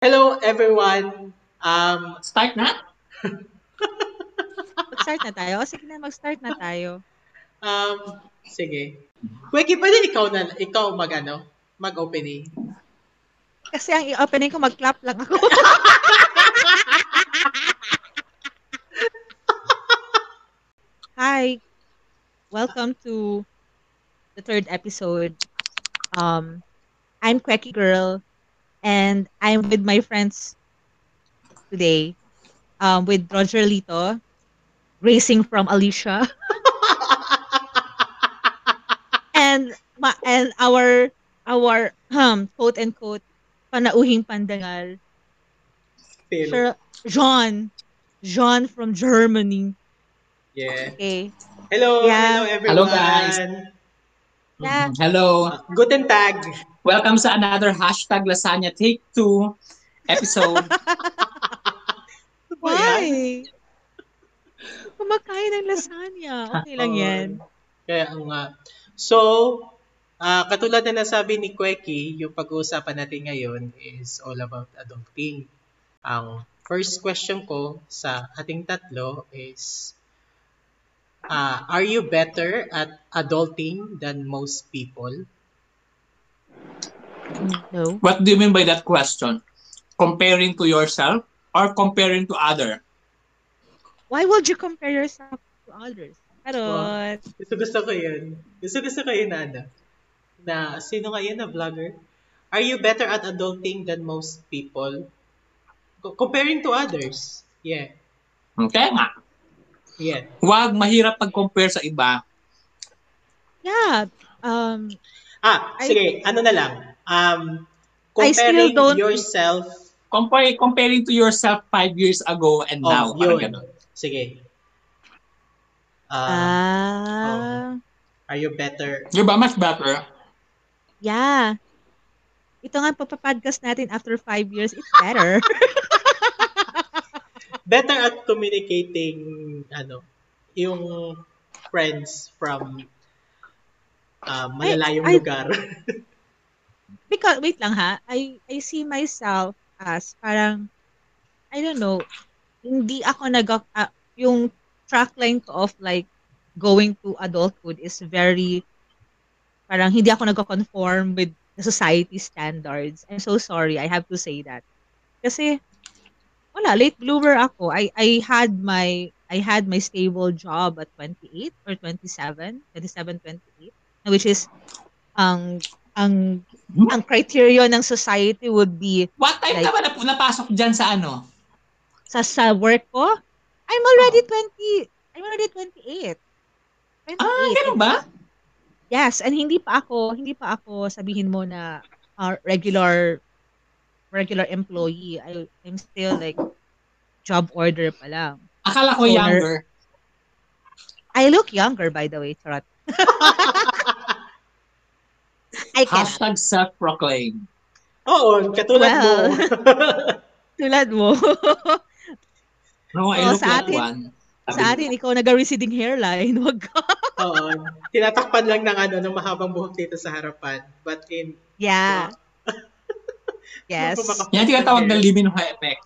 Hello everyone. Um, Start na? Mag-start na tayo? O, sige na, mag-start na tayo. um, sige. Kweki, pwede ikaw na, ikaw mag ano, mag-opening. Kasi ang i-opening ko, mag-clap lang ako. Hi. Welcome to the third episode. Um, I'm Quecky Girl, and I'm with my friends today. Um, with Roger Lito, racing from Alicia, and and our our um quote and quote panauhing pandangal. Sir John John from Germany Yeah. okay Hello, Yeah. hello everyone. Hello, guys. Yeah. Mhm. Hello. Uh, Guten Tag. Welcome sa another hashtag lasagna take two episode. Ba yan? why kumakain ng lasagna okay lang yan Kaya nga. So, ah katulad na nasabi ni Kweki, yung pag-uusapan natin ngayon is all about adulting. Ang first question ko sa ating tatlo is, ah are you better at adulting than most people? no What do you mean by that question? Comparing to yourself or comparing to other? why would you compare yourself to others Charot. Gusto gusto ko yun. Gusto gusto ko yun na ano. Na, sino nga yun na vlogger? Are you better at adulting than most people? Co- comparing to others. Yeah. Okay nga. Yeah. Huwag mahirap pag-compare sa iba. yeah um Ah, I- sige, ano na lang. Um, I still comparing don't- yourself. Compare, comparing to yourself five years ago and Oh, now. Parang yun. ganun. Sige. Um, ah Are you better? Di ba? Much better. yeah ito nga papapodcast natin after five years it's better Better at communicating, ano, yung friends from uh, malalayong I- lugar. because wait lang ha I I see myself as parang I don't know hindi ako nag ah, yung track line ko of like going to adulthood is very parang hindi ako nagko-conform with the society standards. I'm so sorry. I have to say that. Kasi wala late bloomer ako. I I had my I had my stable job at 28 or 27, 27 28 which is ang ang ang criteria ng society would be What time Like- ka ba nap- napasok dyan sa ano? sa sa work ko. I'm already 20 I'm already 28. 28. Ah, ganun ba? Yes, and hindi pa ako, hindi pa ako sabihin mo na uh, regular regular employee. I I'm still like job order pa lang. Akala ko Owner. younger. I look younger by the way, charot. I cannot. Hashtag self-proclaim. Oo, katulad mo. Well. Tulad mo. No, I Oh, look sa like atin- one. sa atin, ikaw nag-receding hairline. Wag ka. Oo. Tinatakpan lang ng ano, ng mahabang buhok dito sa harapan. But in, Yeah. Yes. Yan tinatawag na Liminho effect.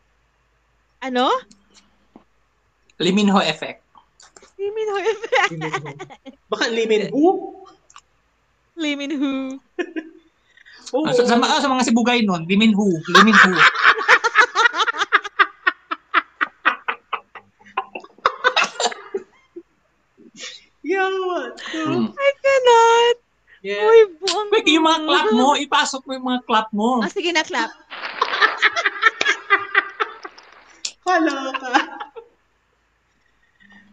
Ano? Liminho effect. Limin Ho effect. Limin Hu. Baka Limin Hu? Limin Hu. Oo. Ah, Sa, sa, mga- sa mga sibugay nun, Liminho. Liminho. Yeah, what? Hmm. I cannot. Yeah. Uy, buong. Wait, yung mga clap mo, ipasok mo yung mga clap mo. Ah, sige na, clap. Hala ka.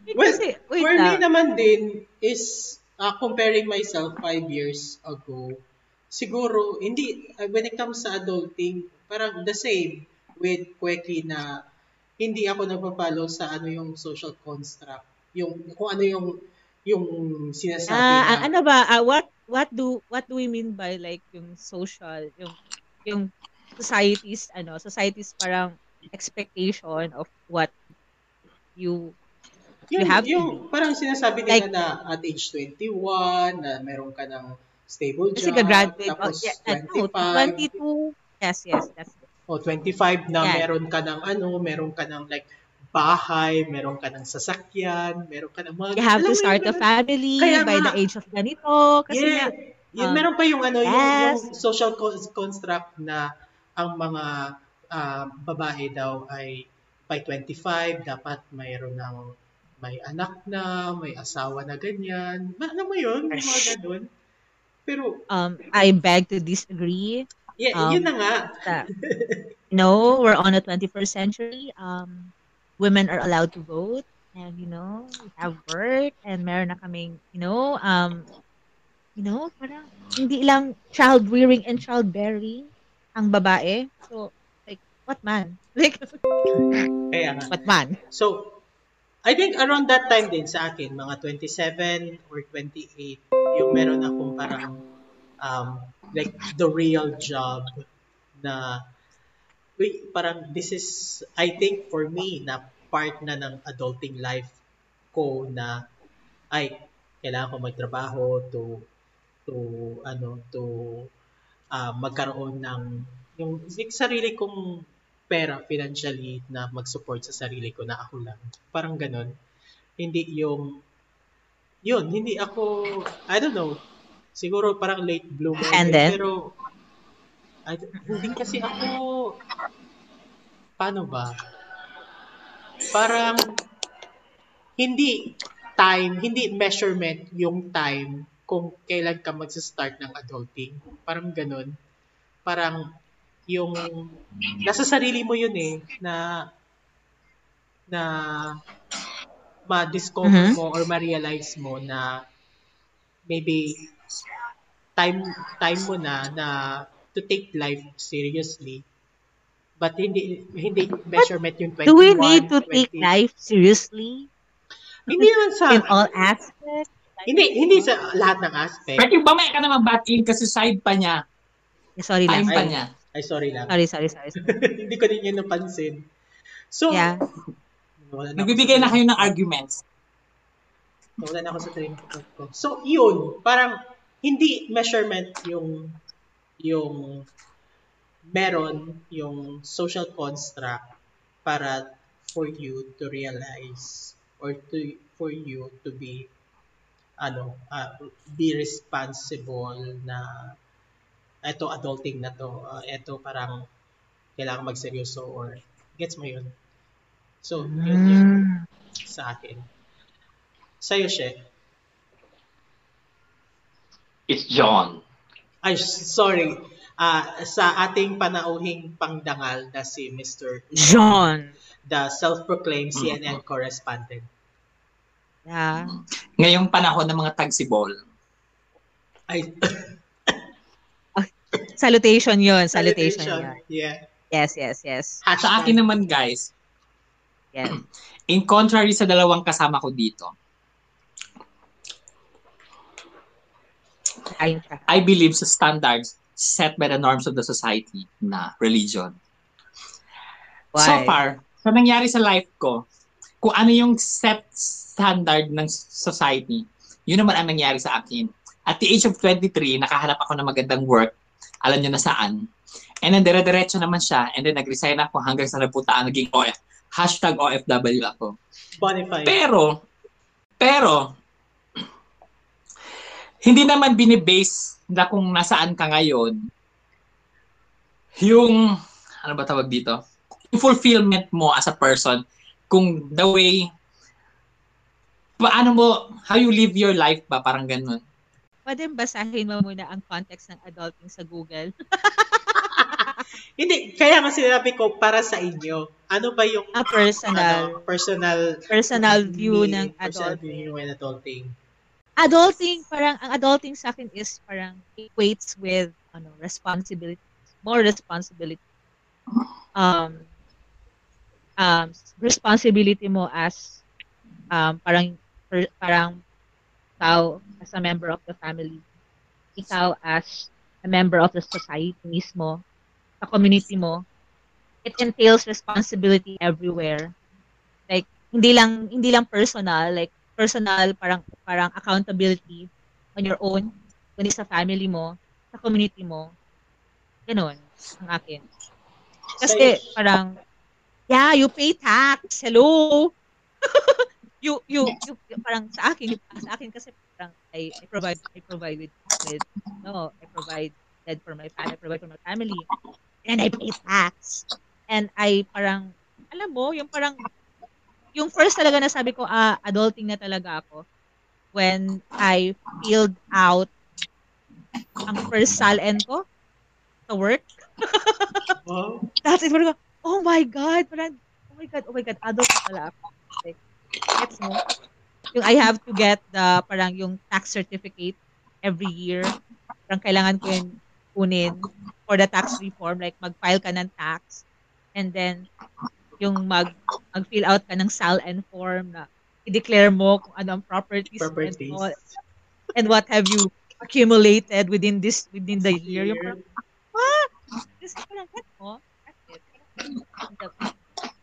Wait, Well, kasi, wait For me lang. naman din is uh, comparing myself five years ago. Siguro, hindi, uh, when it comes sa adulting, parang the same with Kweki na hindi ako nagpa-follow sa ano yung social construct. Yung, kung ano yung, yung sinasabi Ah, na. ang ano ba, ah, what, what do, what do we mean by like yung social, yung, yung societies, ano, societies parang expectation of what you, Yung, you have to yung parang sinasabi nila Like- na at age 21, na meron ka ng stable kasi job, ka-graduate, oh, tapos yeah, no, 25. 22, yes, yes, that's it. O 25 na Yan. meron ka ng ano, meron ka ng like bahay, meron ka ng sasakyan, meron ka ng mga... You have to start yun, a family Kaya by nga. the age of ganito. Kasi yeah. nga, Yun, um, meron pa yung ano, yung, yung yes. social con- construct na ang mga ah, babae daw ay by 25 dapat mayroon ng may anak na, may asawa na ganyan. Ma- Alam mo yun, yung mga ganun. Pero, um, I beg to disagree. yeah, Um, yun na nga. That, no, we're on the 21st century. Um, women are allowed to vote. And, you know, we have work. And meron na kaming, you know, um, you know, parang hindi lang child rearing and child bearing ang babae. So, like, what man? Like, Kaya nga. what man? So, I think around that time din sa akin, mga 27 or 28, yung meron akong parang um, like the real job na parang this is, I think for me, na part na ng adulting life ko na ay, kailangan ko magtrabaho to to ano to ah, magkaroon ng yung like, sarili kong pera financially na mag-support sa sarili ko na ako lang. Parang ganun. Hindi yung yun, hindi ako I don't know. Siguro parang late bloomer And then? pero I, hindi kasi ako paano ba? Parang hindi time, hindi measurement yung time kung kailan ka magsa-start ng adulting. Parang ganun. Parang yung nasa sarili mo yun eh na na ma-discover Mhm. mo or ma-realize mo na maybe time time mo na na to take life seriously but hindi hindi measurement yung 21 Do we need to take 20. life seriously hindi naman sa in all aspects? hindi hindi sa lahat ng aspect Pwede ba may ka naman batiin kasi side pa niya. Yeah, sorry Time lang. pa Ay. niya. ay sorry lang Sorry, sorry, sorry. sorry. hindi ko din yun napansin so Yeah. wala na Nagbibigay na kayo ng arguments. Wala na ako sa train of thought ko. So, yun. Parang, hindi measurement yung yung meron yung social construct para for you to realize or to for you to be ano ah, be responsible na eto adulting na to eto parang kailangan magseryoso or gets mo yun so yun yun Mm. sa akin sa'yo She It's John. Ay, sorry. Ah, sa ating panauhing pangdangal na si Mr. John. the self-proclaimed CNN correspondent. Yeah. Ngayong panahon ng mga tagsibol. Ay, Salutation yun. Salutation, yun. Yeah. Yes, yes, yes. Sa Hashtag. akin naman guys, Yes. in contrary sa dalawang kasama ko dito, Siya. I believe sa standards set by the norms of the society na religion. Why? So far, sa nangyari sa life ko, kung ano yung set standard ng society, yun naman ang nangyari sa akin. At the age of 23, nakahanap ako ng magandang work. Alam nyo na saan. And then, dire-diretso naman siya. And then, nag-resign ako hanggang sa napuntaan, naging OF. Hashtag OFW ako. Bonify. Pero, pero, hindi naman binibase na kung nasaan ka ngayon yung, ano ba tawag dito? Yung fulfillment mo as a person kung the way paano mo, how you live your life ba, parang ganun. Pwede basahin mo muna ang context ng adulting sa Google. Hindi, kaya nga sinabi ko para sa inyo. Ano ba yung A personal, ano, personal personal view ng personal adulting. view ng adulting. Adulting, parang, ang adulting sa akin is parang equates with, ano, responsibility, more responsibility. Um, um, responsibility mo as, um, parang, per- parang, ikaw as a member of the family, ikaw as a member of the society mismo, sa community mo, it entails responsibility everywhere. Like, hindi lang, hindi lang personal, like, personal, parang, parang accountability on your own, kundi sa family mo, sa community mo. Ganun, ang akin. Kasi parang, yeah, you pay tax. Hello. you, you, you, you- parang sa akin, sa akin kasi parang I, I provide, I provide with, with, no, I provide that for my family, I provide for my family. And I pay tax. And I parang, alam mo, yung parang, yung first talaga na sabi ko, ah, adulting na talaga ako when I filled out ang first sal-en ko sa work. Oh, That's it. Parang, oh my God. Parang, oh my God, oh my God, adult na pala ako. Like, gets mo? Yung I have to get the, parang yung tax certificate every year. Parang kailangan ko yun kunin for the tax reform. Like, mag-file ka ng tax. And then, yung mag, mag-fill out ka ng SAL-N form na i-declare mo kung ano ang properties, properties. And, all, and what have you accumulated within this, within the year. Yung parang, what? Just parang, that's all. That's it. And the,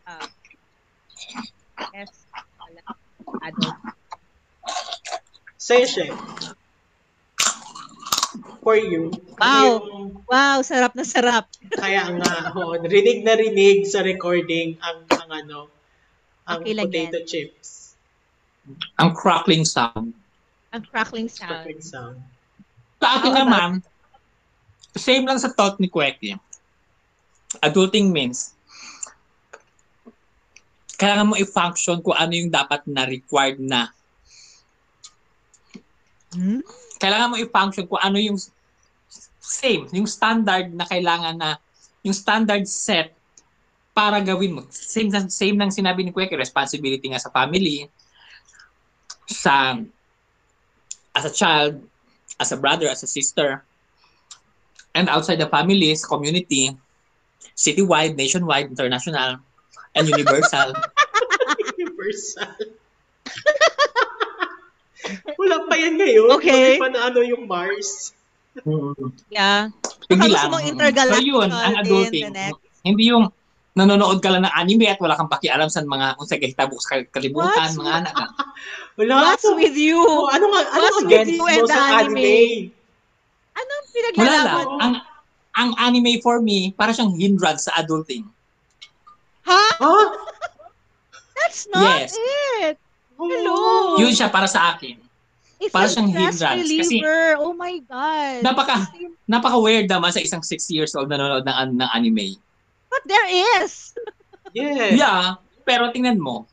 uh, yes, wala, adult. Sa'yo, Chef. For you, Wow. yung Wow, sarap na sarap. Kaya nga, oo, rinig na rinig sa recording ang, ang ano, ang Okay potato chips. Ang crackling sound. Ang crackling sound. Perfect sound. Sa akin How about- naman, same lang sa thought ni Kweki. Adulting means, kailangan mo i-function kung ano yung dapat na required na. Hmm? Kailangan mo i-function kung ano yung same, yung standard na kailangan na, yung standard set para gawin mo. Same, same lang sinabi ni Kweki, responsibility nga sa family, sa as a child, as a brother, as a sister, and outside the family, sa community, citywide, nationwide, international, and universal. Universal. Wala pa yan ngayon. Okay. Hindi pa na ano yung Mars. Yeah. Hindi gusto lang. mong intergalactic So yun, ang adulting. Hindi yung nanonood ka lang ng anime at wala kang pakialam sa mga kung sa kahitabo sa kalibutan, What's mga anak. Wala. What's with you? Oh, ano nga, ano What's nga with against you mo and sa the anime? anime? Anong Wala pinaglalaban lang. mo? Ang, ang anime for me, para siyang hindrance sa adulting. Ha? Ha? That's not Yes. it. Oh. Hello. Yun siya para sa akin. It's Para siyang hindrance. Kasi- oh my God. Napaka- Napaka-weird naman sa isang 6 years old na nanonood ng, ng anime. But there is. Yes. Yeah, pero tingnan mo.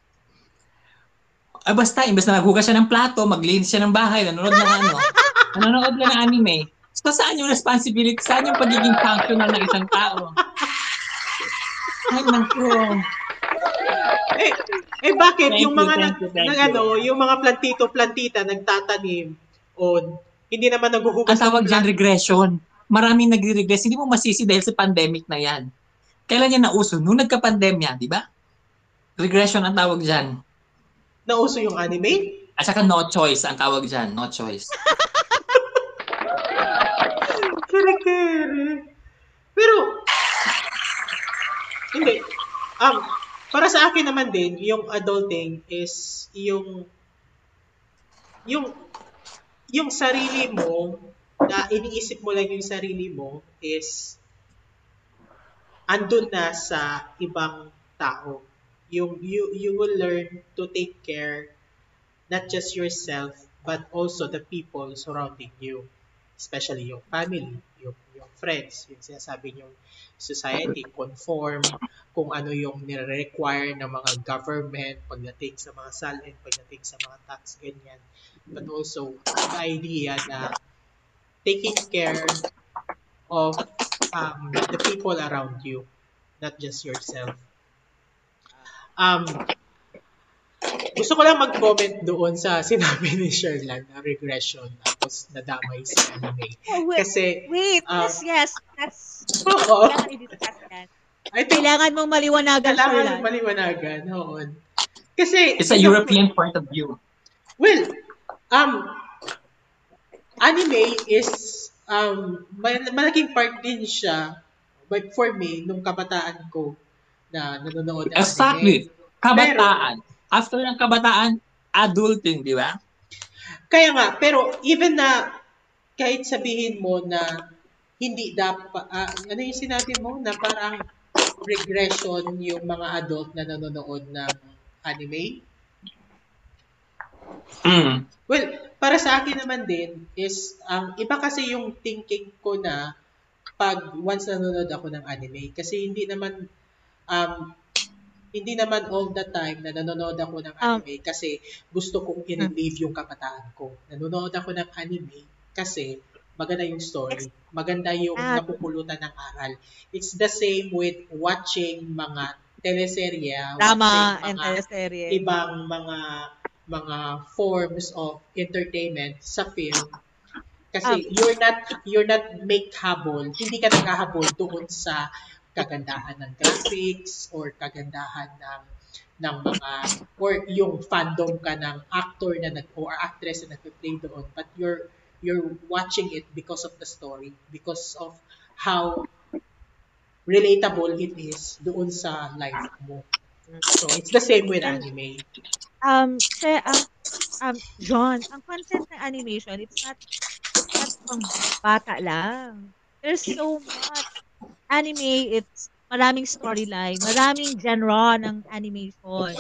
Ah, basta, imbes na naghugas siya ng plato, maglinis siya ng bahay, nanonood ng ano, nanonood lang ng anime. So, saan yung responsibility? Saan yung pagiging functional ng isang tao? Ay, naku. Eh, eh bakit Thank yung you, mga thank nag, you, nag- you. ano, yung mga plantito-plantita nagtatanim on hindi naman naghuhugas Ang tawag plant- regression. Maraming nagre-regress. Hindi mo masisi dahil sa pandemic na yan. Kailan yan nauso? Nung nagka-pandemya, di ba? Regression ang tawag dyan. nauso yung anime. At saka no choice ang tawag dyan. No choice. Pero, hindi. Um, para sa akin naman din, yung adulting is yung yung yung sarili mo na iniisip mo lang yung sarili mo is andun na sa ibang tao. Yung you you will learn to take care not just yourself but also the people surrounding you especially yung family, yung, yung friends, yung sinasabi yung society, conform, kung ano yung nire-require ng mga government pagdating sa mga salin, pagdating sa mga tax, ganyan. But also, the idea na taking care of um, the people around you, not just yourself. Um, gusto ko lang mag-comment doon sa sinabi ni Sherlan na regression tapos nadamay sa anime. Oh, wait, Kasi, wait. um, yes, yes. That's, oo. I think Kailangan mong maliwanagan, kailangan Sherlan. maliwanagan. Oo. Kasi, It's a European point of view. Well, um, anime is, um, mal- malaking part din siya, but for me, nung kabataan ko, na nanonood ng Exactly. anime. Kabataan. After ng kabataan, adulting, di ba? Kaya nga, pero even na, kahit sabihin mo na, hindi dapat, ah, ano yung sinabi mo, na parang, regression yung mga adult na nanonood ng anime? Mm. Well, para sa akin naman din is ang iba kasi yung thinking ko na pag once nanonood ako ng anime kasi hindi naman um hindi naman all the time na nanonood ako ng Um, anime kasi gusto kong i-relive yung kabataan ko. Nanonood ako ng anime kasi maganda yung story, maganda yung Ah. napupulutan ng aral. It's the same with watching mga teleserye, Drama watching and teleserye. ibang mga mga forms of entertainment sa film kasi Um, you're not you're not make habol hindi ka naghahabol doon sa kagandahan ng graphics or kagandahan ng ng mga or yung fandom ka ng actor na nag or actress na nagpe-play doon but you're you're watching it because of the story because of how relatable it is doon sa life mo so it's the same with anime um, kasi, um, um, John, ang content ng animation, it's not, it's not pang bata lang. There's so much. Anime, it's maraming storyline, maraming genre ng animation.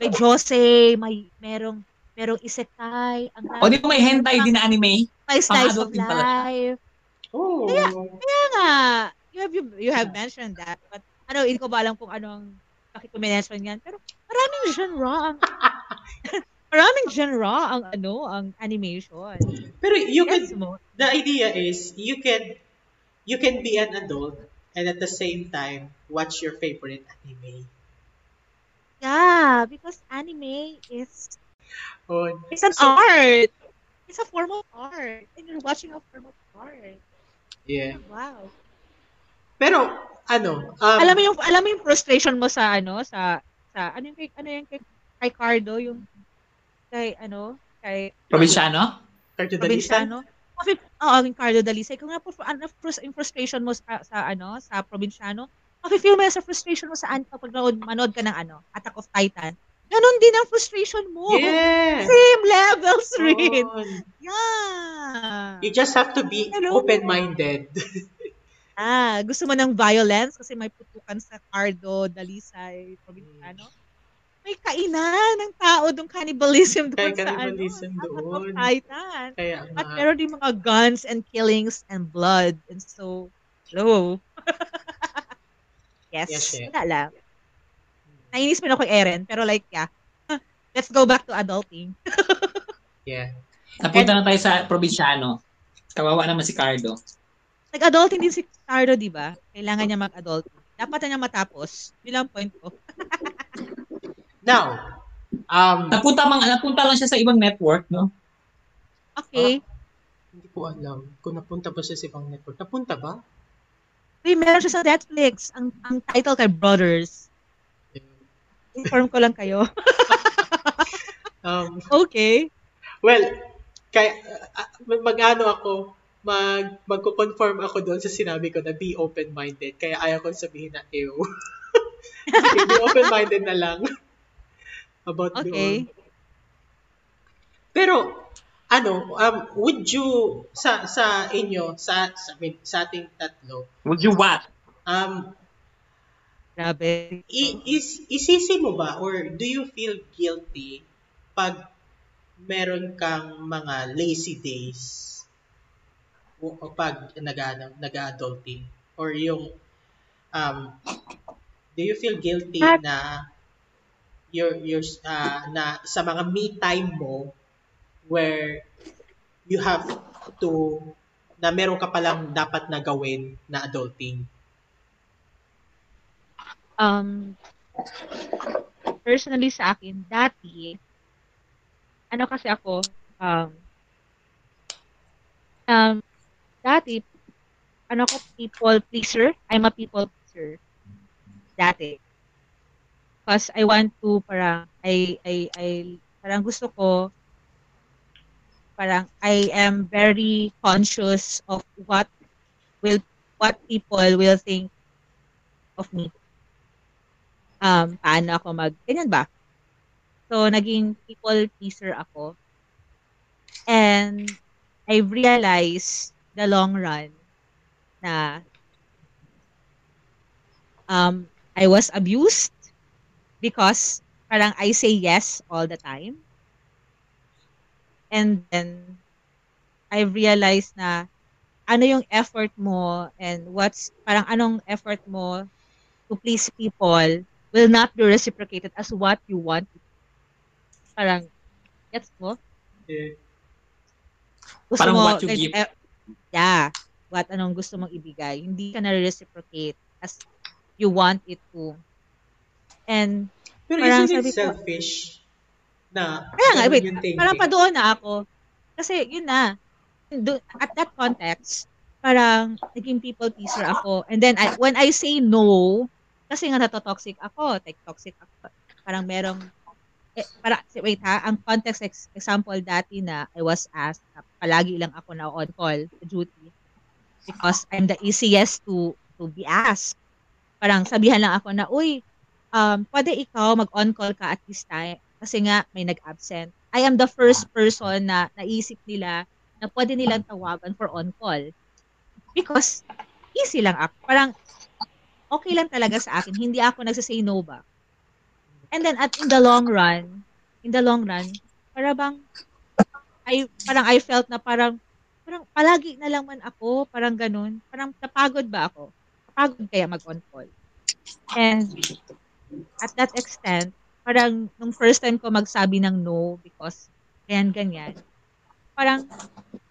May Jose, may merong merong isekai, ang O di ba may hentai din na anime? may slice of life. oh Kaya nga, you have, you, you have mentioned that. But ano, hindi ko ba alam kung ano ang bakit ko mention yan. Pero maraming genre ang maraming genre ang ano, ang animation. Pero you can, Yes mo. the idea is you can, you can be an adult and at the same time watch your favorite anime. Yeah, because anime is Oh, it's an So- art. It's a form of art. And you're watching a form of art. yeah. Wow. Pero, ano, um, alam mo yung alam mo yung frustration mo sa ano sa sa ano yung kay, ano yung kay, kay Cardo yung kay ano kay Probinsyano? Cartoon probinsyano. Kasi, oo, yung Cardo Dalisay. Kung nga po, ano, yung frustration mo sa, sa ano, sa probinsyano, mafe-feel mo yan sa frustration mo sa an- pag manood, ka ng ano, Attack of Titan. Ganon din ang frustration mo. Yeah. Same levels rin. Oh, Yeah. you just have to be Hello. open-minded. Ah, gusto mo ng violence kasi may putukan sa Cardo, Dalisay, probinsyano. May kainan ng tao doon cannibalism doon Kaya sa cannibalism ano, Attack of doon. Titan. Kaya At nga, meron din mga guns and killings and blood. And so, hello. yes, Yes, eh. wala lang. Nainis mo na kay Eren, pero like, yeah. Let's go back to adulting. yeah. Napunta na tayo sa probinsyano. Kawawa naman si Cardo. Nag-adulting din si Cardo, di ba? Kailangan niya mag-adult. Dapat na niya matapos. Yun lang point ko. Now, um, Napunta, mang, napunta lang siya sa ibang network, no? Okay. hindi ko alam kung napunta ba siya sa ibang network. Napunta ba? Uy, meron siya sa Netflix. Ang, ang title kay Brothers. Inform ko lang kayo. Um, okay. well, kaya, uh, mag-ano ako, mag, magko-confirm ako doon sa sinabi ko na be open-minded. Kaya ayaw ko sabihin na ew. Sige, be open-minded na lang. About Okay. doon. Pero, ano, um, would you, sa, sa inyo, sa, sa, sa ating tatlo, Would you what? um, Grabe. I- is isisi mo ba or do you feel guilty pag meron kang mga lazy days o, o pag nag nag-adulting or yung um do you feel guilty Ah. na your your ah, na sa mga me time mo where you have to na meron ka palang dapat na gawin na adulting um, personally sa akin, dati, ano kasi ako, um, um, dati, ano ko, people pleaser. I'm a people pleaser. Dati. Because I want to, parang, I, I, I, parang gusto ko, parang, I am very conscious of what will, what people will think of me um, paano ako mag, ganyan ba? So, naging people pleaser ako. And, I've realized the long run na um, I was abused because parang I say yes all the time. And then, I realized na ano yung effort mo and what's, parang anong effort mo to please people will not be reciprocated as what you want. Parang, gets mo? Yeah. Gusto Parang mo, what you like, give. eh, yeah, what anong gusto mong ibigay. Hindi ka na-reciprocate as you want it to. And, Pero Parang isn't it ko- selfish na kaya nga, wait, parang pa doon na ako. Kasi, yun na, do, at that context, parang naging people pleaser ako. And then, I, when I say no, kasi nga natotoxic ako, like toxic ako, parang merong, eh, para, wait ha, ang context ex- example dati na I was asked, na palagi lang ako na on call sa duty because I'm the easiest to to be asked. Parang sabihan lang ako na, uy, um, pwede ikaw mag-on call ka at this time kasi nga may nag-absent. I am the first person na naisip nila na pwede nilang tawagan for on call. Because easy lang ako. Parang okay lang talaga sa akin. Hindi ako nagsasay no ba. And then at in the long run, in the long run, para bang I parang I felt na parang parang palagi na lang man ako, parang ganun. Parang napagod ba ako? Napagod kaya mag-on call. And at that extent, parang nung first time ko magsabi ng no because ganyan, ganyan, parang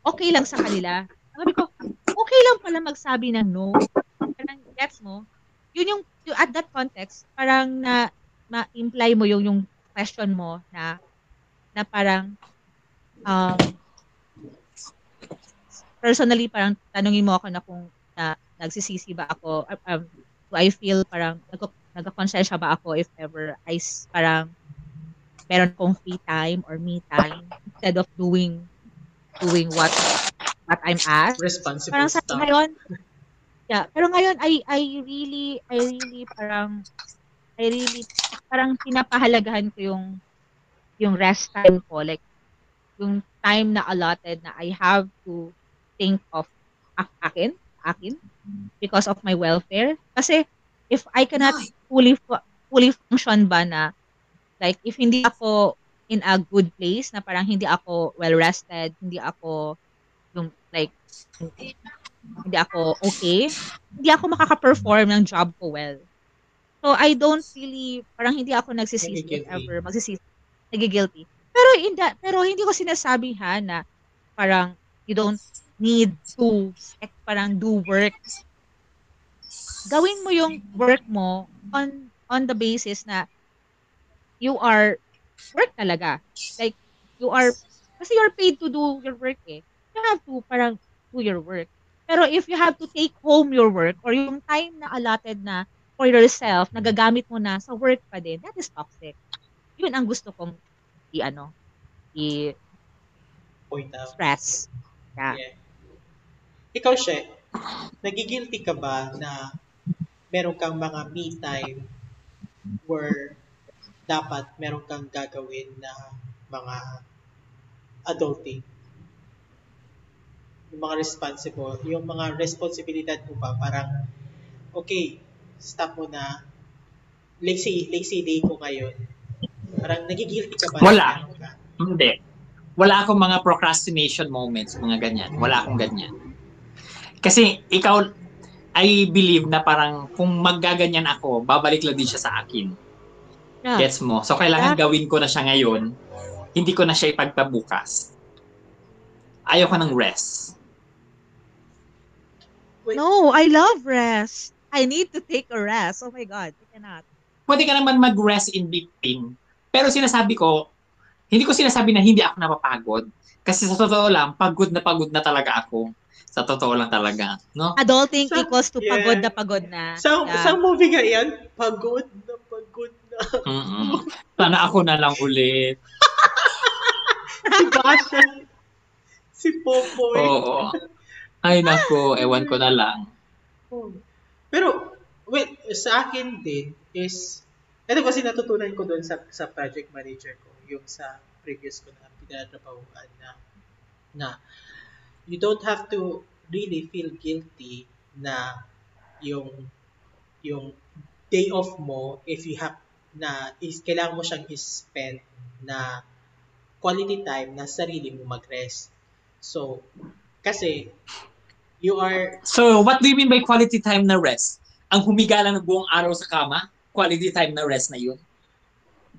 okay lang sa kanila. Sabi ko, okay lang pala magsabi ng no. Parang, gets mo? Yun yung, at that context, parang na, ma-imply mo yung, yung question mo na, na parang, um, personally, parang tanungin mo ako na kung na, nagsisisi ba ako, um, do I feel parang nag nagkakonsensya ba ako if ever I parang meron akong free time or me time instead of doing doing what what I'm asked. Responsible Parang sa stuff. ngayon, yeah, pero ngayon I I really I really parang I really parang pinapahalagahan ko yung yung rest time ko like yung time na allotted na I have to think of ak- akin, akin because of my welfare. Kasi if I cannot fully fu- fully function ba na like if hindi ako in a good place na parang hindi ako well rested, hindi ako yung like hindi ako okay, hindi ako makaka-perform ng job ko well. So I don't really parang hindi ako nagsisisi ever magsisisi nagigilty. Pero in that, pero hindi ko sinasabi ha na parang you don't need to eh, parang do work gawin mo yung work mo on on the basis na you are work talaga. Like, you are, kasi you're paid to do your work eh. You have to parang do your work. Pero if you have to take home your work or yung time na allotted na for yourself, nagagamit mo na sa work pa din, that is toxic. Yun ang gusto kong i ano, i Point out. stress. Yeah. Yeah. Ikaw, She, nagigilty ka ba na meron kang mga me time where dapat meron kang gagawin na mga adulting? Yung mga responsible, yung mga responsibilidad mo ba, parang, okay, stop mo na, lazy, lazy day ko ngayon. Parang nagigilty ka ba? Wala. Hindi. Wala akong mga procrastination moments, mga ganyan. Wala akong ganyan. Kasi ikaw, I believe na parang kung maggaganyan ako, babalik lang din siya sa akin. Yeah. Gets mo? So, kailangan gawin ko na siya ngayon. Hindi ko na siya ipagpabukas. Ayaw ko ng rest. No, I love rest. I need to take a rest. Oh my God, I cannot. Pwede ka naman mag-rest in between. Pero sinasabi ko, hindi ko sinasabi na hindi ako napapagod. Kasi sa totoo lang, pagod na pagod na talaga ako. Sa totoo lang talaga. No? Adulting Sa- equals to yeah. pagod na pagod na. Sa, Yeah. sa movie nga yan, pagod na pagod na. Mm-mm. Sana ako na lang ulit. si Basha. Si Popoy. Oo. Ay nako, ewan ko na lang. Pero, wait, sa akin din is, ito kasi natutunan ko doon sa, sa project manager ko, yung sa previous ko na pinatrabahuan na, na you don't have to really feel guilty na yung yung day off mo if you have na is kailangan mo siyang i-spend na quality time na sarili mo mag-rest. So, kasi you are So, what do you mean by quality time na rest? Ang humiga lang ng buong araw sa kama? Quality time na rest na yun?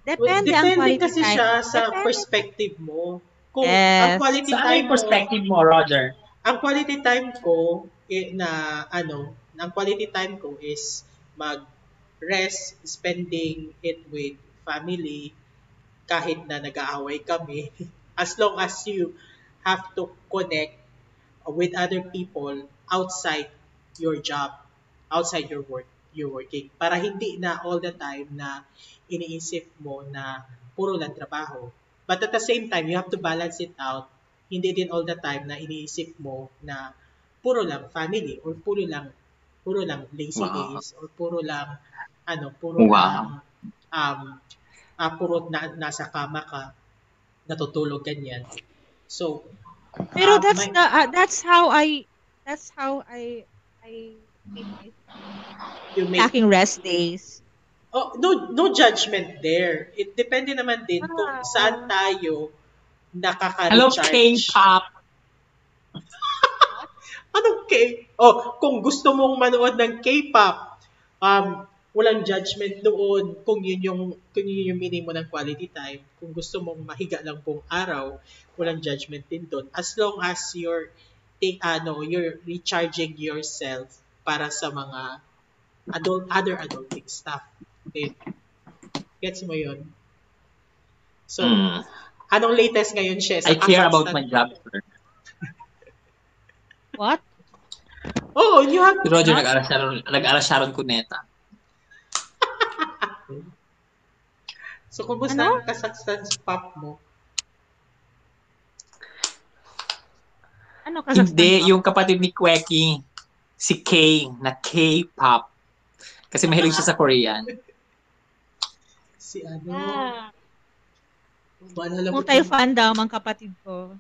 Depende, ang depende quality kasi time. siya sa Depende. perspective mo. Kung Yes. ang quality Sa time ano perspective mo, Roger? ang quality time ko eh, na ano, ang quality time ko is mag rest, spending it with family kahit na nag-aaway kami as long as you have to connect with other people outside your job, outside your work, your working para hindi na all the time na iniisip mo na puro lang trabaho. But at the same time, you have to balance it out. Hindi din all the time na iniisip mo na puro lang family or puro lang puro lang lazy Wow. days or puro lang ano, puro Wow. lang um ah, puro na, nasa kama ka natutulog ganyan. So, Pero ah, that's may- the uh, that's how I that's how I I make my you make taking rest days. Oh, no no judgment there. It depende naman din kung Ah. saan tayo Hello, nakaka-recharge. K-pop. Anong K? Oh, kung gusto mong manood ng K-pop, um, walang judgment doon kung yun yung kung yun yung meaning mo ng quality time. Kung gusto mong mahiga lang buong araw, walang judgment din doon. As long as you're take ano, you're recharging yourself para sa mga adult other adulting stuff. Okay. Gets mo yun? So, Hmm. anong latest ngayon, Shes? I care about my job. sir. What? Oh, you have Si Roger, nag-aral Sharon, nag-aral Sharon Cuneta. So, kumusta Ano? ang kasaksan pop mo? Ano Kazakhstan? Hindi, ba? yung kapatid ni Kweki, si K, na K-pop. Kasi mahilig siya sa Korean. Si ano? Ah, Maalala mo multi-fandom ang kapatid ko.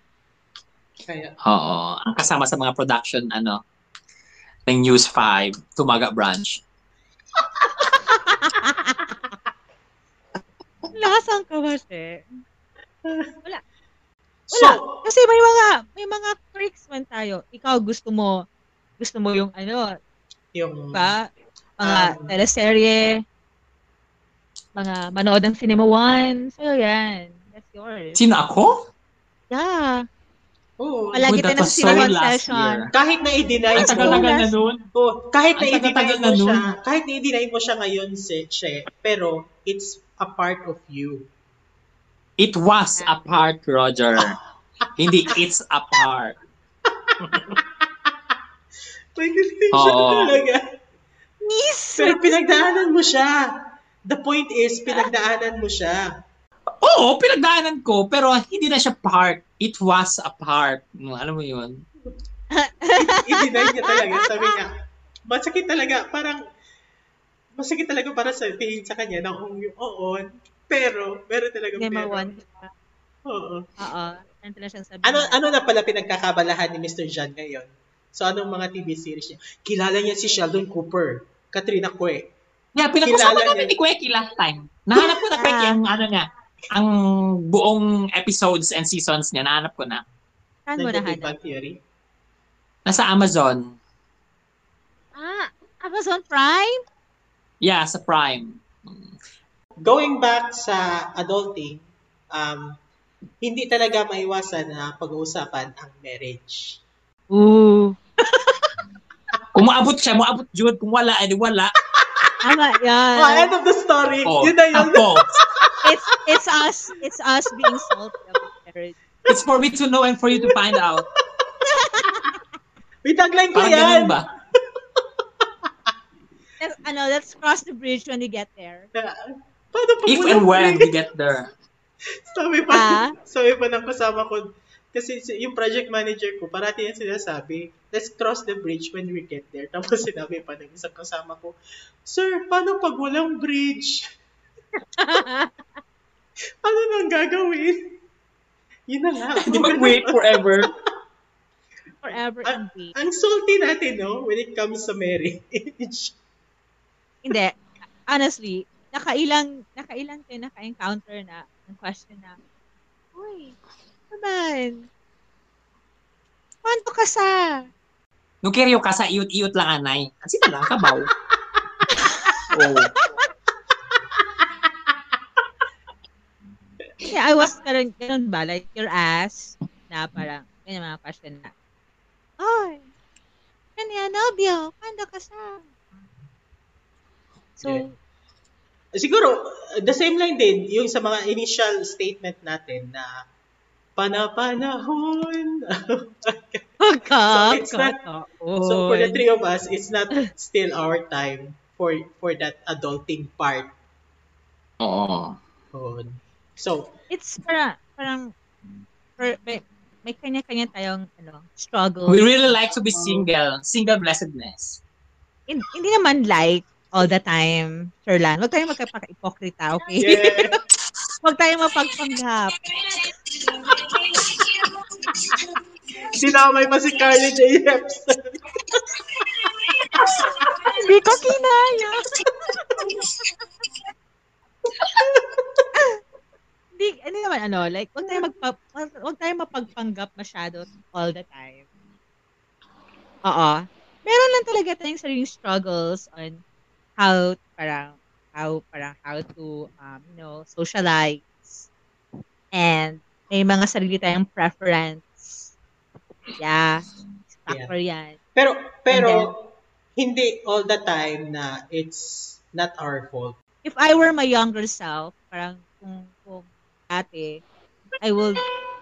Kaya, Oo. Ang kasama sa mga production, ano, ng News 5, Tumaga Branch. Lasang ka ba, She? Wala. so, Kasi may mga may mga tricks man tayo. Ikaw gusto mo gusto mo yung ano, yung, ba? Mga Um, teleserye, mga manood ng Cinema One. So, yan. That's yours. Sino ako? Yeah. oh, Palagi Uy, that tayo ng was so Cinema One last session. year. kahit na i-deny Ang mo, tagal-tagal na nun. oh, kahit na Ang i-deny mo na siya, nun. kahit na i-deny mo siya ngayon, si, She, pero it's a part of you. It was a part, Roger. Hindi, it's a part. May siya Oo. talaga. Miss! Pero pinagdaanan mo siya. The point is, pinagdaanan mo siya. Oo, pinagdaanan ko, pero hindi na siya part. It was a part. No, alam mo yun? I-deny niya talaga. Sabi niya, masakit talaga. Parang, masakit talaga para sabihin sa kanya na kung yung oo, pero, meron talaga pero. One. Oo. Oo. Ano na siyang sabihin. Ano, ano na pala pinagkakabalahan ni Mr. John ngayon? So, anong mga TV series niya? Kilala niya si Sheldon Cooper, Katrina Kwe. Yeah, pinag-usapan Kilala namin niya. ni Kweki last time. Nahanap ko na Kweki Ah. ang ano niya, ang buong episodes and seasons niya. Nahanap ko na. Saan mo nahanap? Bang Theory. Nasa Amazon. Ah, Amazon Prime? Yeah, sa Prime. Going back sa adulting, um, hindi talaga maiwasan na pag-uusapan ang marriage. Ooh. Kung maabot siya, maabot June. Kung wala, edi wala. Tama yan. Oh, end of the story. Oh, Yun na yun. it's it's us it's us being salty about marriage. It's for me to know and for you to find out. May tagline ko Parang yan. ba? Let's, ano, let's cross the bridge when we get there. Paano pag If and when we get there. Sabi pa, Ah? sabi pa ng kasama ko, kasi si- yung project manager ko, parati yan sinasabi, let's cross the bridge when we get there. Tapos sinabi pa ng isang kasama ko, Sir, paano pag walang bridge? Ano nang gagawin? Yun na nga. Di mag-wait forever. Forever Ah, and wait. Ang salty natin, no? When it comes sa marriage. Hindi. Honestly, nakailang, nakailang kayo naka-encounter na ng question na, Uy, naman, paano ka sa? Nung kiryo ka sa iyot-iyot lang, anay. Kasi na lang, kabaw. oh. Yeah, I was ganun, ganun ba? Like, your ass, na parang, yun yung mga question na, Oy, kanya nobyo, paano ka sa? So, Yeah. Siguro, the same line din, yung sa mga initial statement natin na panapanahon. pagka, So, it's not- so for the three of us, it's not still our time for for that adulting part. Oo. Yun. So, it's parang, parang, per, may, may kanya-kanya tayong, ano, struggle. We really like to be single. Single blessedness. Hin- hindi naman like, all the time, Sir Lan. Huwag tayong magkapaka-ipokrita, okay? yeah. Huwag tayong mapagpanggap. Sinamay pa si Carly J. Hepson. Hindi ko kinaya. Hindi, hindi naman ano, like, huwag tayong, magpa, wag- tayong mapagpanggap masyado all the time. Oo. Meron lang talaga tayong sariling struggles on how, parang, how, parang, how to, um, you know, socialize. And, may mga sarili tayong preference. Yeah. Factor yan. Pero, pero, hindi all the time na it's not our fault. if I were my younger self, parang kung, kung ate, I will,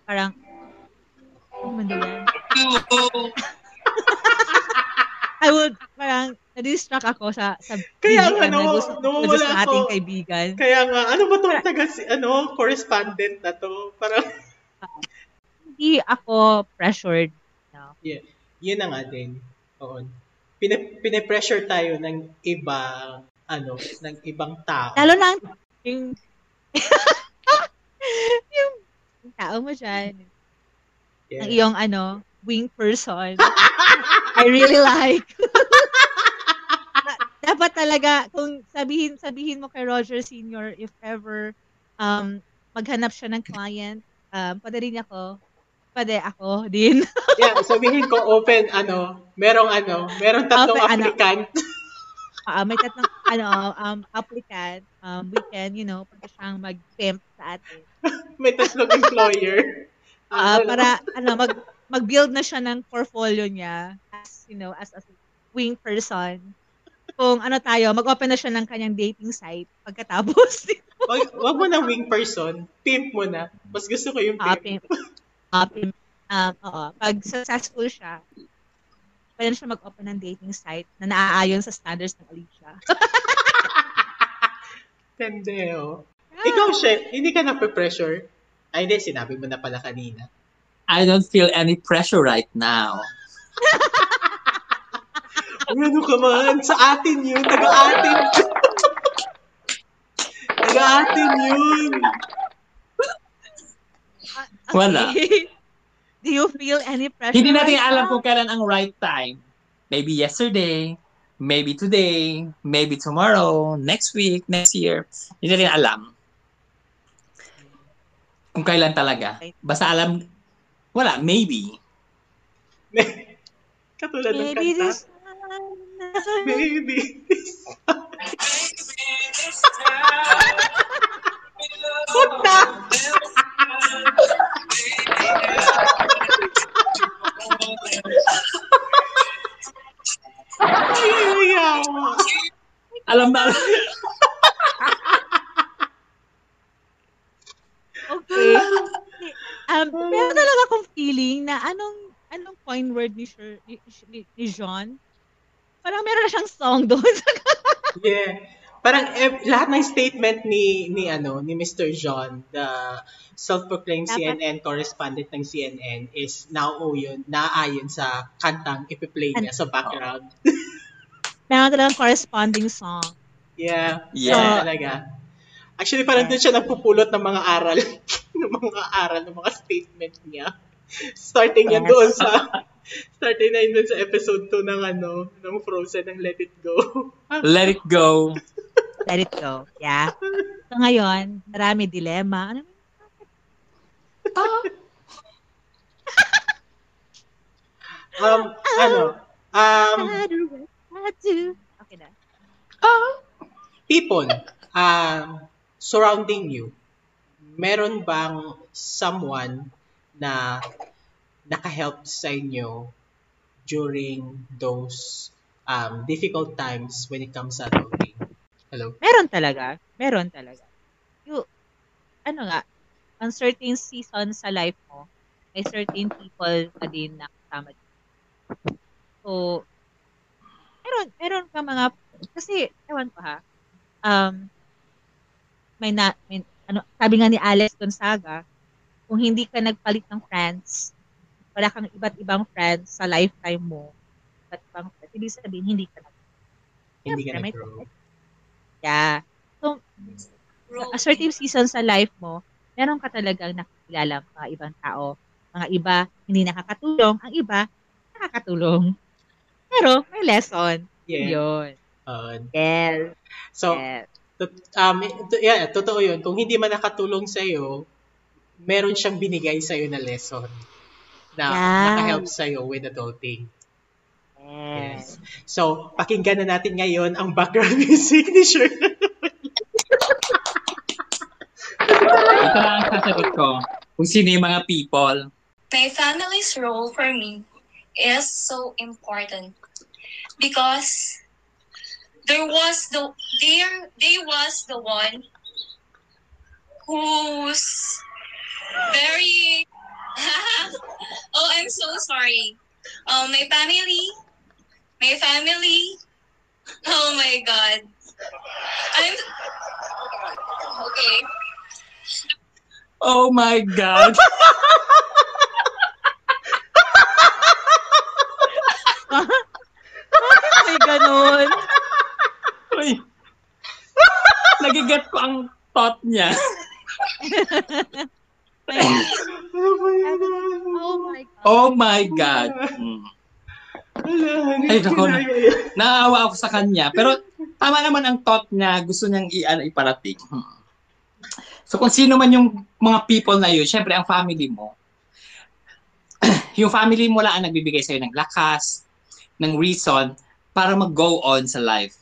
parang, man daw yan? I would, parang, na-distract ako sa, sa Kaya nga, no, gusto, no, wala ng ating ako. kaibigan. Kaya nga, ano ba tong taga, si- ano, correspondent na to? Parang, Hindi ako pressured. No? yun na nga din. Oo. Pine, pine-pressure tayo ng ibang, ano, ng ibang tao. Lalo na yung, yung, yung tao mo dyan, Yeah. ang iyong, ano, wing person. I really like. Dapat talaga, kung sabihin, sabihin mo kay Roger Senior, if ever um, maghanap siya ng client, um, pwede rin ako, pwede ako din. yeah, sabihin ko open, ano, merong ano, merong tatlong Open, ano. applicant. Ah, may tatlong ano, um, applicant, um, we can, you know, pwede siyang mag-pimp sa atin. May tatlong employer. Ah, Ano, para, ano, mag, mag-build na siya ng portfolio niya as, you know, as a wing person. Kung ano tayo, mag-open na siya ng kanyang dating site pagkatapos. wag, wag mo na wing person, pimp mo na. Mas gusto ko yung Ah, pimp. pimp. Ah, pimp. Um, oo. Pag successful siya, pwede na siya mag-open ng dating site na naaayon sa standards ng Alicia. Tendeo. Ikaw, Chef, hindi ka na-pressure? Ay, hindi, sinabi mo na pala kanina. I don't feel any pressure right now. Ano ka man? Sa atin yun. Taga-atin. Taga-atin yun. Wala. Okay. Do you feel any pressure? Hindi natin right alam now? kung kailan ang right time. Maybe yesterday, maybe today, maybe tomorrow, next week, next year. Hindi natin alam. Kung kailan talaga. Basta alam, wala, maybe. Katulad ng Maybe kanta. this time. Maybe. Puta! word ni, Sir, ni, ni, ni John? Parang meron na siyang song doon. Yeah. Parang eh, lahat ng statement ni ni ano ni Mr. John, the self-proclaimed Dapat- CNN correspondent ng CNN is now oh yun, naayon sa kantang ipi-play niya sa background. meron talagang corresponding song. Yeah. Yeah. Yeah. talaga. Actually, parang doon siya nagpupulot ng mga aral, ng mga aral, ng mga statement niya. Starting yan Yes. doon sa starting na yun doon sa episode 2 ng ano, ng Frozen ng Let It Go. Let it go. Let it go. Yeah. So ngayon, marami dilema. Ano Um, ano, um. Okay na. people um, surrounding you, meron bang someone na nakahelp sa inyo during those um, difficult times when it comes to adulting? Hello? Meron talaga. Meron talaga. You, ano nga, on certain season sa life mo, may certain people ka din na kasama dito. So, meron, meron ka mga, kasi, ewan ko ha, um, may na, may, ano, sabi nga ni Alex Gonzaga, kung hindi ka nagpalit ng friends, wala kang iba't ibang friends sa lifetime mo, iba't ibang friends, ibig sabihin, hindi ka nag Hindi ka nag-grow. Yeah. So, assertive season sa life mo, meron ka talagang nakikilala mga ibang tao. Mga iba, hindi nakakatulong. Ang iba, nakakatulong. Pero, may lesson. Yeah. Yun. Uh, Yes. so, yes. Tot- um, to- yeah, totoo yun. Kung hindi man nakatulong sa'yo, meron siyang binigay sa'yo na lesson na Yeah. nakahelp sa'yo with adulting. Yes. So, pakinggan na natin ngayon ang background music ni Shirley. Ito lang ang sasagot ko. Kung sino yung mga people. My family's role for me is so important because there was the there they was the one who's very oh I'm so sorry um my family my family oh my god I'm okay Oh my God! May ganun. Uy. Nagiget ko ang thought niya. Oh my God. Oh my God. Hmm. Ay, naku, na- Naawa ako sa kanya. Pero tama naman ang thought niya. Gusto niyang i- ano, iparating. Hmm. So kung sino man yung mga people na yun, syempre ang family mo, yung family mo lang ang nagbibigay sa'yo ng lakas, ng reason para mag-go on sa life.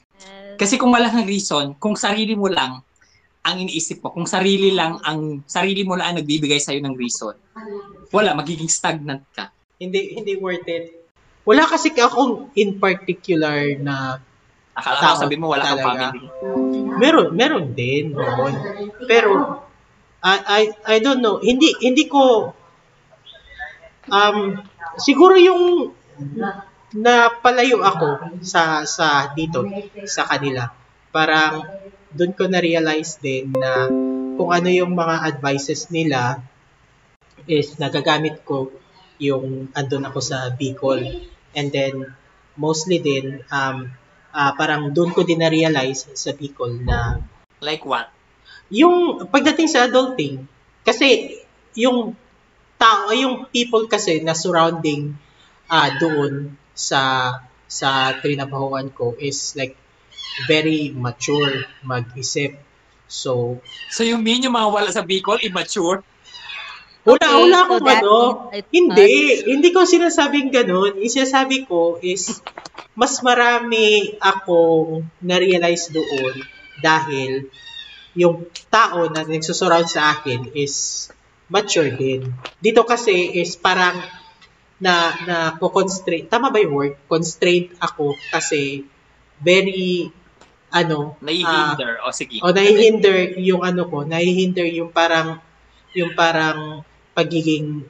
Kasi kung wala kang reason, kung sarili mo lang ang iniisip mo, kung sarili lang ang sarili mo lang ang nagbibigay sa ng reason, wala magiging stagnant ka. hindi hindi worth it. Wala kasi akong in particular na Akala ko sabi mo wala kang talaga. family. meron meron din noon. Pero I I I don't know. Hindi hindi ko um siguro yung napalayo ako sa sa dito sa kanila. Parang doon ko na realize din na kung ano yung mga advices nila is nagagamit ko yung andun ako sa Bicol. And then mostly din um ah, parang doon ko din na-realize sa Bicol na Like what? yung pagdating sa adulting, kasi yung tao, yung people kasi na surrounding ah doon sa sa trinabahuan ko is like very mature mag-isip. So, So yung mean yung mga wala sa Bicol, immature? wala, Okay, wala so akong that ano. means it Hindi, hindi ko sinasabing ganun. Yung sinasabi ko is mas marami akong na-realize doon dahil yung tao na nagsusurround sa akin is mature din. Dito kasi is parang na na constraint tama ba yung word constraint ako kasi very ano Naihinder. o sige. o nahihinder yung ano ko, nahihinder yung parang yung parang pagiging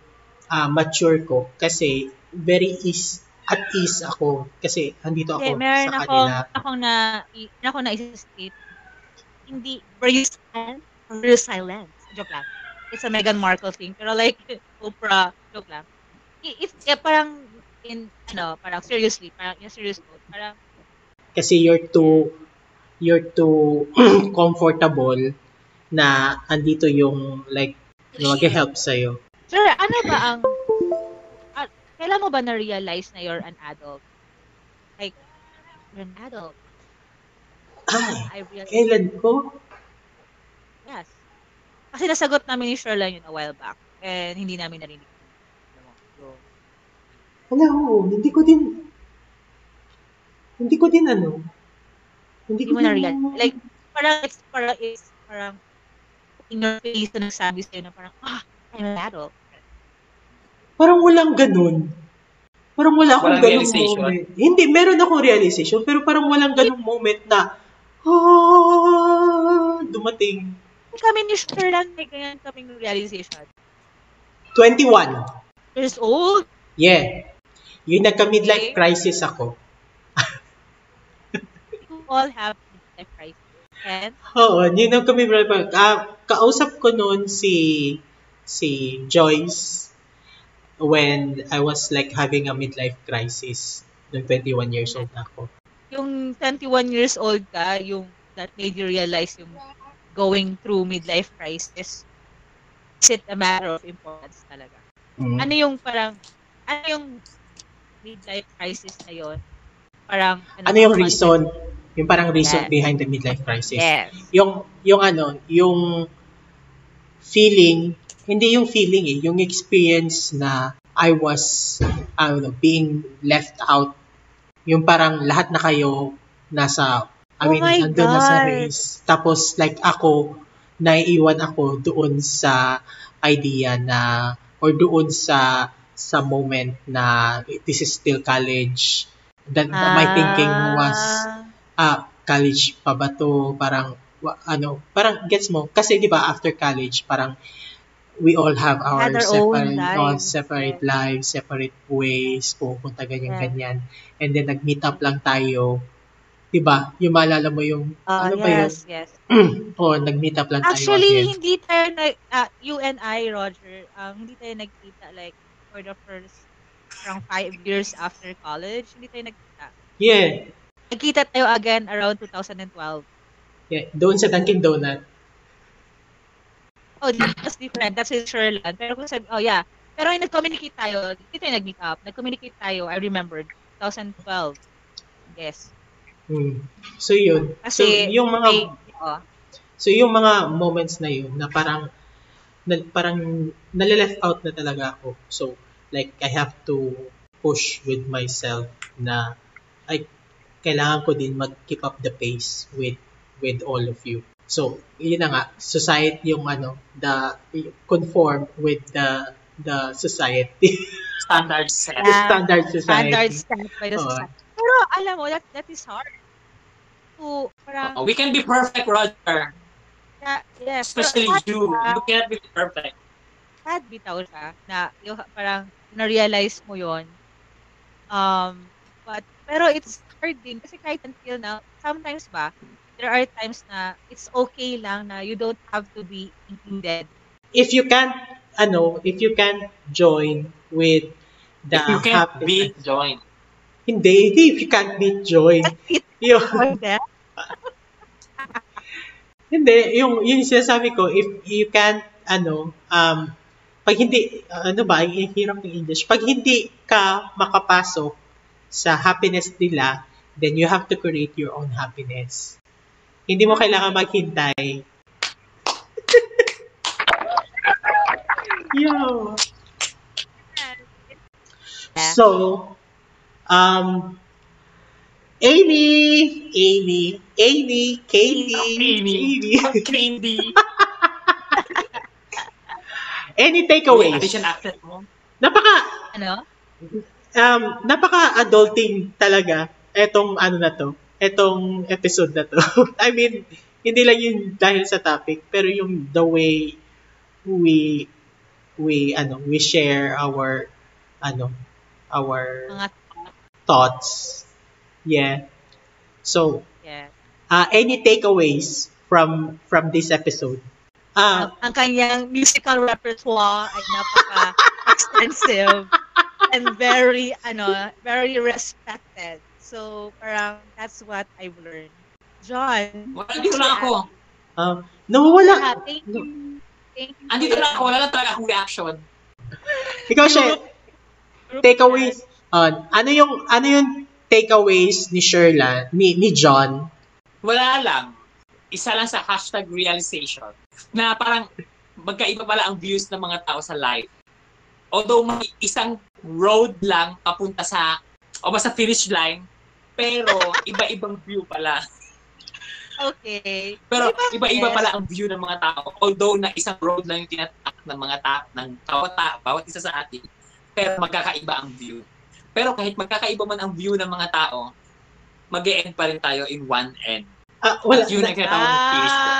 ah, mature ko kasi very is at ease ako kasi andito ako Hindi, meron sa akong, kanila. akong na, i- meron akong na-state. Hindi, were you silent? Were you silent? Joke lang. It's a Meghan Markle thing. Pero like, Oprah, joke lang. I- If, eh, parang, in, ano, parang seriously, parang in serious note, parang, Kasi you're too you're too comfortable na andito yung like mag-help sa'yo. Sir, ano ba ang kailan mo ba na-realize na you're an adult? Like, you're an adult. Ay, I realized, kailan ko? yes. Kasi nasagot namin ni Sherlan yun a while back. And hindi namin narinig. So, oo, hindi ko din, hindi ko din ano, hindi ko mo na realize. Like, parang it's, parang it's, parang in your face na nagsabi sa'yo na parang, ah, I'm an adult. parang walang ganun. Parang wala akong Walang ganung moment. Hindi, meron akong realization, pero parang walang ganung moment na, ah, dumating. Kami ni Sherlan, may ganyan kaming realization. 21. Years old? Yeah. Yung nagka-midlife Okay. crisis ako. All have midlife crisis. And, Oo, yun ang kami ah, kausap ko noon si si Joyce when I was like having a midlife crisis nung 21 years old ako. yung 21 years old ka, yung that made you realize yung going through midlife crisis, is it a matter of importance talaga? Mm. Ano yung parang, ano yung midlife crisis na yun? Parang, Ano yung pa- reason? Yung parang reason Yes. behind the midlife crisis. Yes. Yung yung ano, yung feeling, hindi yung feeling eh, yung experience na I was I don't know, being left out. Yung parang lahat na kayo nasa I Oh mean, my nandun na sa God. race. Tapos like ako, naiiwan ako doon sa idea na or doon sa sa moment na this is still college. That my thinking was ah, college pa ba to? Parang, ano, parang gets mo. Kasi di ba after college, parang we all have our Had our own separate, oh, lives. separate lives, separate ways, pupunta ganyan-ganyan. Yeah. And then nag-meet up lang tayo. Di ba? Yung maalala mo yung, Ah, ano ba yun? yes, yes. oh, nag-meet up lang tayo Actually, again. hindi tayo nag, ah, you and I, Roger, um, hindi tayo nagkita like for the first around five years after college. Hindi tayo nagkita. Yeah. Nagkita tayo again around 2012. yeah. Doon sa Dunkin' Donut. Oh, that's different. That's in Sherland. Pero kung sabi, oh yeah. Pero yung nag-communicate tayo, hindi tayo nag-meet up. Nag-communicate tayo, I remembered, 2012. Yes. Hmm. So yun. so Kasi, yung mga may, oh, So yung mga moments na yun na parang na, parang nalileft out na talaga ako. So like I have to push with myself na ay kailangan ko din mag-keep up the pace with with all of you. So yun na nga society yung ano the conform with the the society Standard set. the Yeah. standard society. standard set by the Oo. society. Pero alam mo, that, that is hard. To, parang, Oh, we can be perfect, Roger. yeah, yes. Especially pero you. siya. You cannot be perfect. sad bitaw siya na yung parang na-realize mo yon um but pero it's hard din. Kasi kahit until now sometimes ba there are times na it's okay lang na you don't have to be included If you can't ano, if you can't join with the If you can't happiness- beat, join. Hindi, if you can't beat or that hindi, yung, yung sinasabi ko, if you can't, ano, um, pag hindi, ano ba, ang hirap ng English, pag hindi ka makapasok sa happiness nila, then you have to create your own happiness. Hindi mo kailangan maghintay. Yo. So, um, Amy, Amy, Amy, Katie, Amy. Amy. Candy. Any takeaways? addition accent mo. Napaka, ano um, napaka-adulting talaga etong ano na to, etong episode na to. I mean, hindi lang yung dahil sa topic, pero yung the way we we ano, we share our ano, our mga thoughts. Yeah. So, yeah uh, any takeaways from from this episode? Ah, ang, ang kanyang musical repertoire ay napaka extensive and very ano very respected so parang that's what I've learned John Wala, dito lang ako. um, nawawala. Ah, thank you. Thank you. Andito lang ako. Wala lang talaga akong reaction. Ikaw, Shay. Takeaways, uh, ano yung, ano yung takeaways ni Sherla, ni, ni John? Wala lang. Isa lang sa hashtag realization na parang magkaiba pala ang views ng mga tao sa life. Although may isang road lang papunta sa o basta finish line, pero iba-ibang view pala. Okay. Pero iba-iba yes. pala ang view ng mga tao. Although na isang road lang yung tinatak ng mga tao, ng bawat, ta- bawat isa sa atin, pero magkakaiba ang view. Pero kahit magkakaiba man ang view ng mga tao, mag end pa rin tayo in one end. Ah, wala, At yun ang tinatawag ng finish line.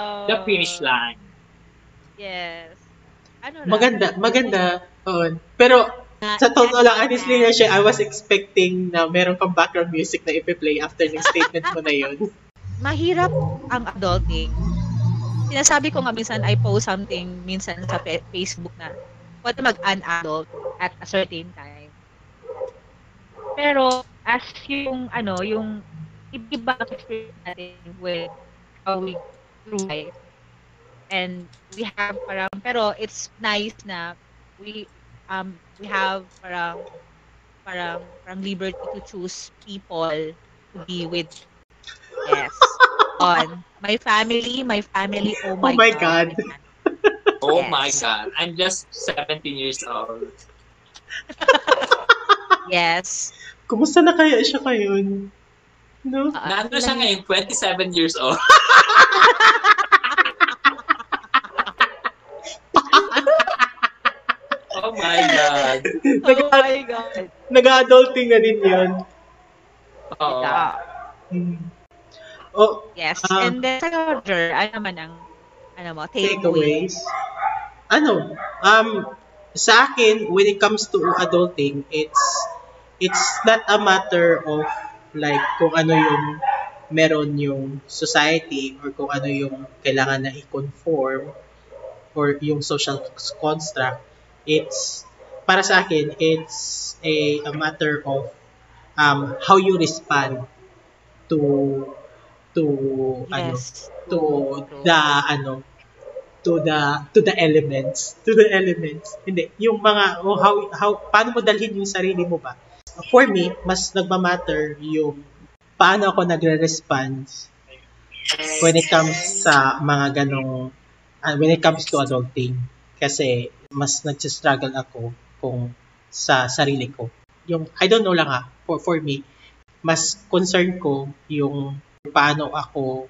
Wow. The finish line. Yes. Ano lang? maganda, maganda. Oo. Pero, sa totoo lang, honestly na- na siya, I was expecting na meron kang background music na ipi-play after ng statement mo na yun. mahirap ang adulting. Sinasabi ko nga minsan, I post something minsan sa Facebook na pwede mag-un-adult at a certain time. Pero, as yung, ano, yung iba experience natin with how we through life. And we have parang, pero it's nice na we, um, we have parang, parang, parang liberty to choose people to be with Yes. On. My family, my family, oh my, my God. Oh Yes. my God. I'm just 17 years old. Yes. Kumusta na kaya siya ngayon? No? Ah, Nandun siya ngayon, 27 years old. oh my God. Oh my God. Nag-adulting na din yun. Oo. Yeah. Hmm. Oh, Yes. Ah. And then, sa Roger, ano naman ang, ano mo, takeaway? takeaways. Ano, um, sa akin, when it comes to adulting, it's it's not a matter of like kung ano yung meron yung society or kung ano yung kailangan na i-conform or yung social construct. It's, para sa akin, it's a, a matter of um, how you respond to to ano Yes. to True. the ano to the to the elements. To the elements. Hindi. Yung mga oh, how how paano mo dalhin yung sarili mo ba? For me mas nagmamatter yung paano ako nagre-respond when it comes sa mga ganong ah, when it comes to adulting. Kasi mas nagsistruggle ako kung sa sarili ko yung I don't know lang ha for for me mas concern ko yung paano ako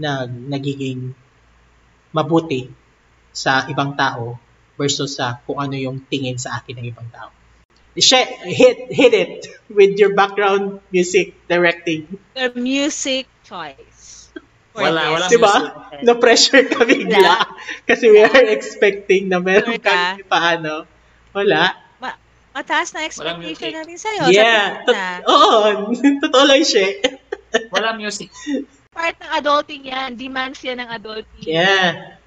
nag nagiging mabuti sa ibang tao versus sa kung ano yung tingin sa akin ng ibang tao. She- hit hit it with your background music directing. Your music choice. Wala, wala Diba? music. Na pressure ka bigla kasi we are expecting na meron Sure ka? kang paano. Wala. Mataas na expectation namin sa'yo. Yeah. Ko na, Oo. Totoo lang siya. Wala music. part ng adulting yan. Demands yan ng adulting. Yeah.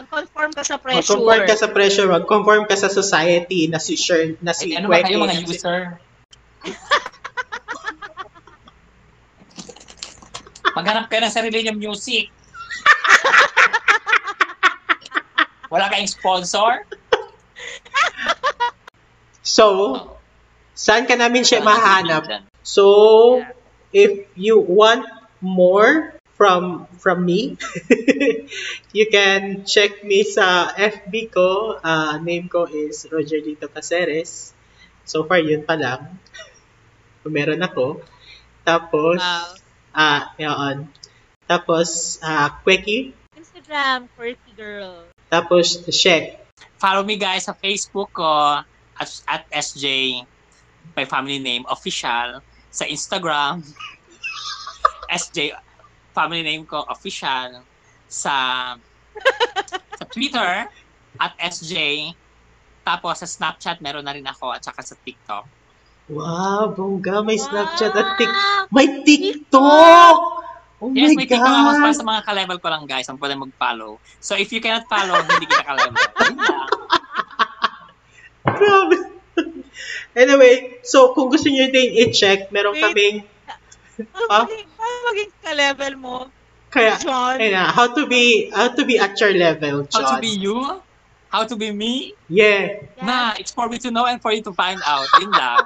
Mag-conform ka sa pressure. Mag-conform ka sa pressure, mag-conform ka sa society na si Shern, na si Ay, ano ba kayo mga user? Maghanap kayo ng sarili niyong music. Wala kayong sponsor? So, saan ka namin siya mahanap? So, if you want more from from me, you can check me sa FB ko. Ah, name ko is Roger Lito Caceres. So far, yun pa lang. Meron ako. Tapos, Wow. Ah, yun. Tapos, ah, Queki. Instagram, quirky girl. Tapos, Shek. Follow me guys sa Facebook ko at, at SJ, my family name, official. Sa Instagram, SJ, family name ko, official. Sa, sa Twitter, at SJ. Tapos sa Snapchat, meron na rin ako at saka sa TikTok. Wow, bongga. May Snapchat at. Wow! May TikTok! Oh Yes, my may TikTok ako para sa mga ka-level ko lang guys, ang pwede mag-follow. So if you cannot follow, hindi kita ka-level. Grabe. anyway, so kung gusto niyo din i-check, meron Wait. kaming Paano Ah? maging, paano maging ka-level mo? kaya John? ayun na, how to be how to be at your level, How to John. be you? How to be me? Yeah. Na, it's for me to know and for you to find out. Yun lang.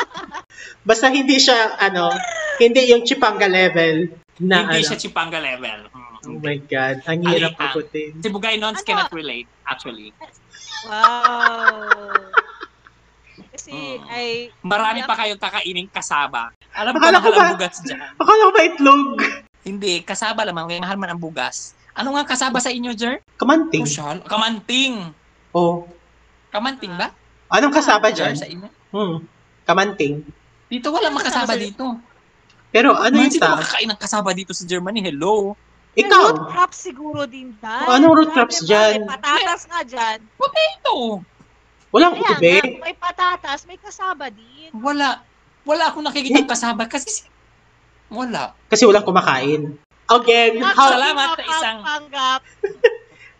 Basta hindi siya, ano, hindi yung Chipanga level na, Hindi ano. siya Chipanga level. Oh Hmm. my God. Ang hirap puputin. Si Bugay Nons Ano? cannot relate, actually. Wow. Kasi Mm. I Marami pa kayong kakaining kasaba. Alam mo Akala ba ko mahal ang ba- bugas dyan? Akala ko ba itlog? Hindi, kasaba lamang. May mahal man ang bugas. Ano nga kasaba sa inyo, Jer? Kamanting. Kusyal? Kamanting. Oh. Kamanting ba? Anong kasaba Jer, dyan? sa inyo? Hmm. Kamanting. Dito wala Ano kasaba makasaba sa- dito. Pero ano Man, yung sino ta? makakain ng kasaba dito sa Germany? Hello? Ikaw. root crops siguro din dyan. Anong root crops dyan? May patatas nga dyan. Ito. Walang Kaya ube. nga, may patatas, may kasaba din. Wala. Wala akong nakikita kasaba kasi si- wala. Kasi walang kumakain. Again, how, Salamat sa isang- panggap.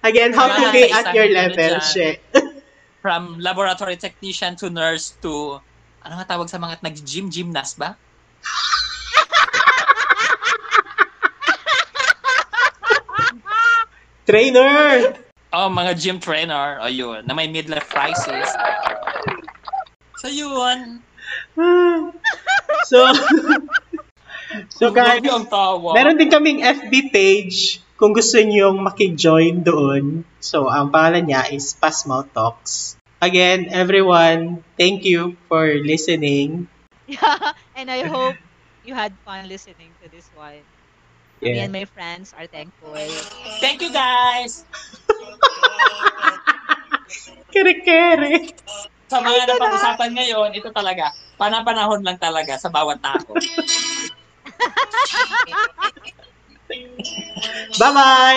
again, how to be at your level, shit. From laboratory technician to nurse to ano nga tawag sa mga nag-gym gymnast ba? Trainer! Oh, mga gym trainer. O yun, na may midlife crisis. So yun. so, so guys, ang tawa. meron din kaming FB page kung gusto niyong makig-join doon. So, ang pangalan niya is Pasmal Talks. Again, everyone, thank you for listening. Yeah, and I hope you had fun listening to this one. Me Yeah. and my friends are thankful. Thank you guys! Kere-kere. Sa mga napag-usapan ngayon, ito talaga, panapanahon lang talaga sa bawat tao. Bye-bye!